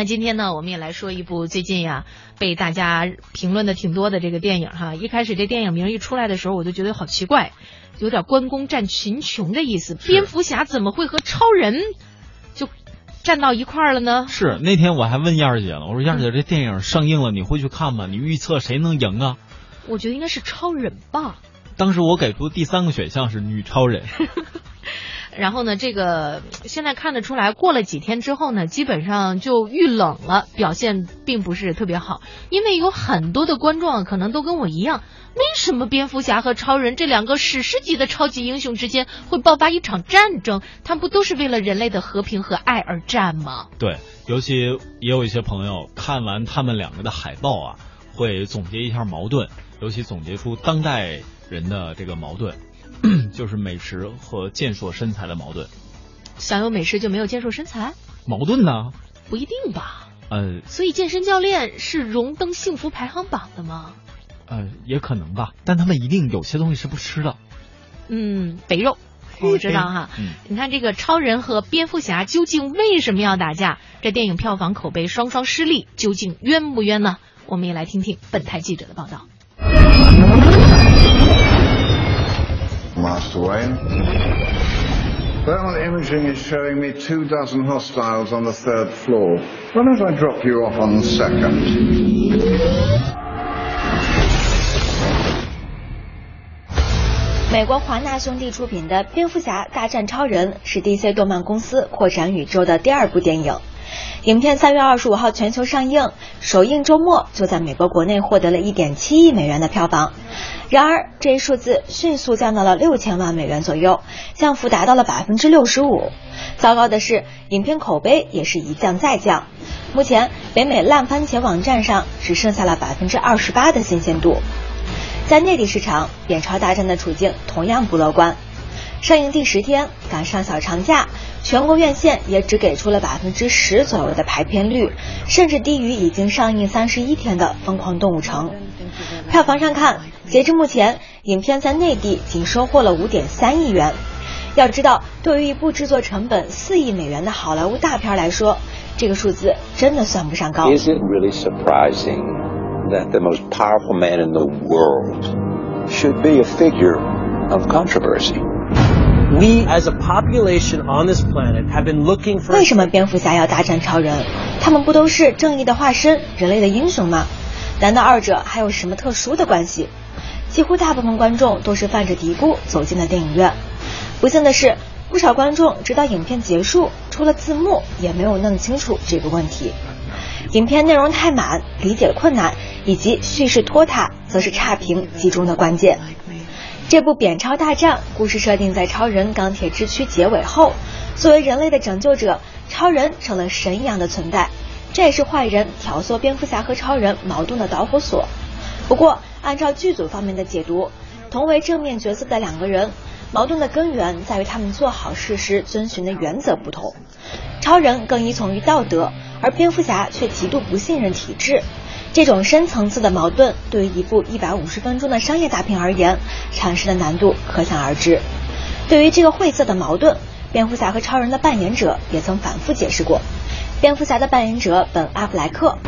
那今天呢，我们也来说一部最近呀被大家评论的挺多的这个电影哈。一开始这电影名一出来的时候，我就觉得好奇怪，有点关公战群雄的意思。蝙蝠侠怎么会和超人就站到一块儿了呢？是那天我还问燕儿姐了，我说燕儿姐这电影上映了，你会去看吗？你预测谁能赢啊？我觉得应该是超人吧。当时我给出第三个选项是女超人。然后呢，这个现在看得出来，过了几天之后呢，基本上就遇冷了，表现并不是特别好。因为有很多的观众可能都跟我一样，为什么蝙蝠侠和超人这两个史诗级的超级英雄之间会爆发一场战争？他们不都是为了人类的和平和爱而战吗？对，尤其也有一些朋友看完他们两个的海报啊，会总结一下矛盾，尤其总结出当代人的这个矛盾。就是美食和健硕身材的矛盾，想有美食就没有健硕身材？矛盾呢？不一定吧。呃，所以健身教练是荣登幸福排行榜的吗？呃，也可能吧，但他们一定有些东西是不吃的。嗯，肥肉，我知道哈。你看这个超人和蝙蝠侠究竟为什么要打架？这电影票房口碑双双失利，究竟冤不冤呢？我们也来听听本台记者的报道。Thermal imaging is showing me two dozen hostiles on the third floor. Why don't I drop you off on the second? 美国华纳兄弟出品的《蝙蝠侠大战超人》是 DC 动漫公司扩展宇宙的第二部电影。影片三月二十五号全球上映，首映周末就在美国国内获得了一点七亿美元的票房。然而，这一数字迅速降到了六千万美元左右，降幅达到了百分之六十五。糟糕的是，影片口碑也是一降再降。目前，北美烂番茄网站上只剩下了百分之二十八的新鲜度。在内地市场，《扁超大战》的处境同样不乐观。上映第十天，赶上小长假，全国院线也只给出了百分之十左右的排片率，甚至低于已经上映三十一天的《疯狂动物城》。票房上看，截至目前，影片在内地仅收获了五点三亿元。要知道，对于一部制作成本四亿美元的好莱坞大片来说，这个数字真的算不上高。Is it really surprising that the most powerful man in the world should be a figure of controversy? We as a population on this planet have been looking for. 为什么蝙蝠侠要大战超人？他们不都是正义的化身，人类的英雄吗？难道二者还有什么特殊的关系？几乎大部分观众都是犯着嘀咕走进了电影院。不幸的是，不少观众直到影片结束，出了字幕也没有弄清楚这个问题。影片内容太满，理解困难，以及叙事拖沓，则是差评集中的关键。这部《扁超大战》故事设定在超人钢铁之躯结尾后，作为人类的拯救者，超人成了神一样的存在。这也是坏人挑唆蝙蝠侠和超人矛盾的导火索。不过，按照剧组方面的解读，同为正面角色的两个人，矛盾的根源在于他们做好事时遵循的原则不同。超人更依从于道德，而蝙蝠侠却极度不信任体制。这种深层次的矛盾，对于一部一百五十分钟的商业大片而言，阐释的难度可想而知。对于这个晦涩的矛盾，蝙蝠侠和超人的扮演者也曾反复解释过。蝙蝠侠的扮演者本·阿弗莱克。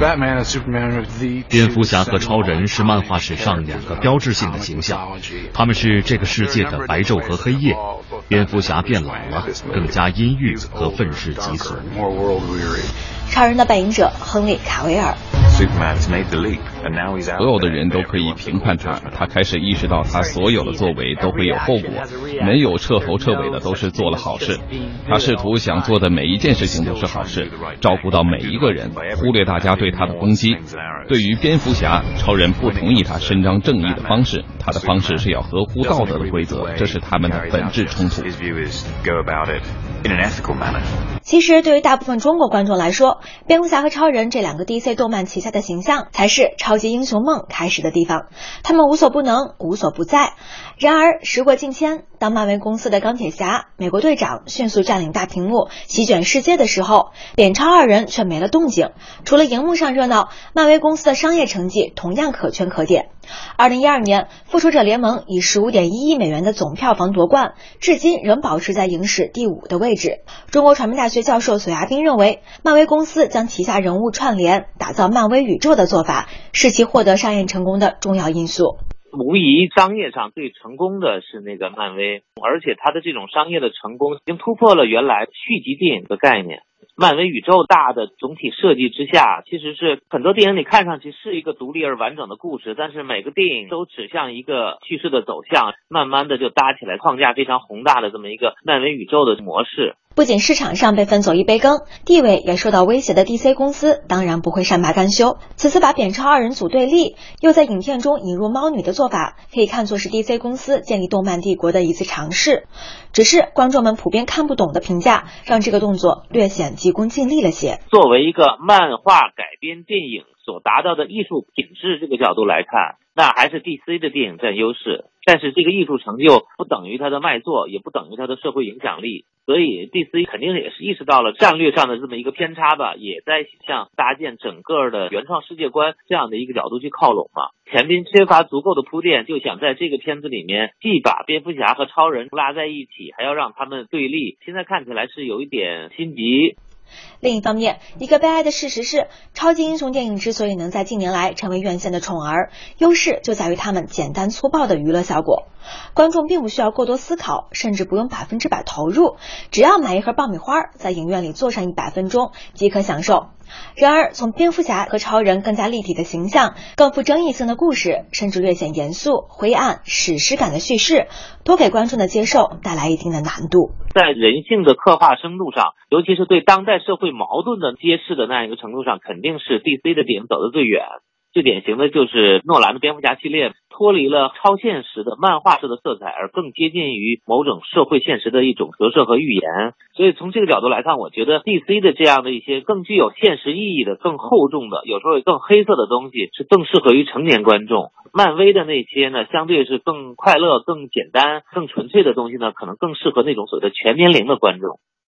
蝙蝠侠和超人是漫画史上两个标志性的形象，他们是这个世界的白昼和黑夜。蝙蝠侠变老了，更加阴郁和愤世嫉俗。超人的扮演者亨利·卡维尔。所有的人都可以评判他，他开始意识到他所有的作为都会有后果，没有彻头彻尾的都是做了好事。他试图想做的每一件事情都是好事，照顾到每一个人，忽略大家对他的攻击。对于蝙蝠侠，超人不同意他伸张正义的方式，他的方式是要合乎道德的规则，这是他们的本质冲突。其实，对于大部分中国观众来说，蝙蝠侠和超人这两个 DC 动漫旗下的形象，才是超级英雄梦开始的地方。他们无所不能，无所不在。然而，时过境迁。当漫威公司的钢铁侠、美国队长迅速占领大屏幕、席卷世界的时候，扁超二人却没了动静。除了荧幕上热闹，漫威公司的商业成绩同样可圈可点。二零一二年，《复仇者联盟》以十五点一亿美元的总票房夺冠，至今仍保持在影史第五的位置。中国传媒大学教授索亚斌认为，漫威公司将旗下人物串联，打造漫威宇宙的做法，是其获得商业成功的重要因素。无疑，商业上最成功的是那个漫威，而且它的这种商业的成功，已经突破了原来续集电影的概念。漫威宇宙大的总体设计之下，其实是很多电影你看上去是一个独立而完整的故事，但是每个电影都指向一个叙事的走向，慢慢的就搭起来框架非常宏大的这么一个漫威宇宙的模式。不仅市场上被分走一杯羹，地位也受到威胁的 DC 公司当然不会善罢甘休。此次把扁超二人组对立，又在影片中引入猫女的做法，可以看作是 DC 公司建立动漫帝国的一次尝试。只是观众们普遍看不懂的评价，让这个动作略显急功近利了些。作为一个漫画改编电影所达到的艺术品质这个角度来看，那还是 DC 的电影占优势。但是这个艺术成就不等于它的卖座，也不等于它的社会影响力。所以 DC 肯定也是意识到了战略上的这么一个偏差吧，也在向搭建整个的原创世界观这样的一个角度去靠拢嘛。前边缺乏足够的铺垫，就想在这个片子里面既把蝙蝠侠和超人拉在一起，还要让他们对立。现在看起来是有一点心急。另一方面，一个悲哀的事实是，超级英雄电影之所以能在近年来成为院线的宠儿，优势就在于他们简单粗暴的娱乐效果。观众并不需要过多思考，甚至不用百分之百投入，只要买一盒爆米花，在影院里坐上一百分钟即可享受。然而，从蝙蝠侠和超人更加立体的形象、更富争议性的故事，甚至略显严肃、灰暗、史诗感的叙事，都给观众的接受带来一定的难度。在人性的刻画深度上，尤其是对当代社会矛盾的揭示的那样一个程度上，肯定是 DC 的点走得最远。最典型的就是诺兰的蝙蝠侠系列，脱离了超现实的漫画式的色彩，而更接近于某种社会现实的一种折射和预言。所以从这个角度来看，我觉得 DC 的这样的一些更具有现实意义的、更厚重的，有时候更黑色的东西，是更适合于成年观众。漫威的那些呢，相对是更快乐、更简单、更纯粹的东西呢，可能更适合那种所谓的全年龄的观众。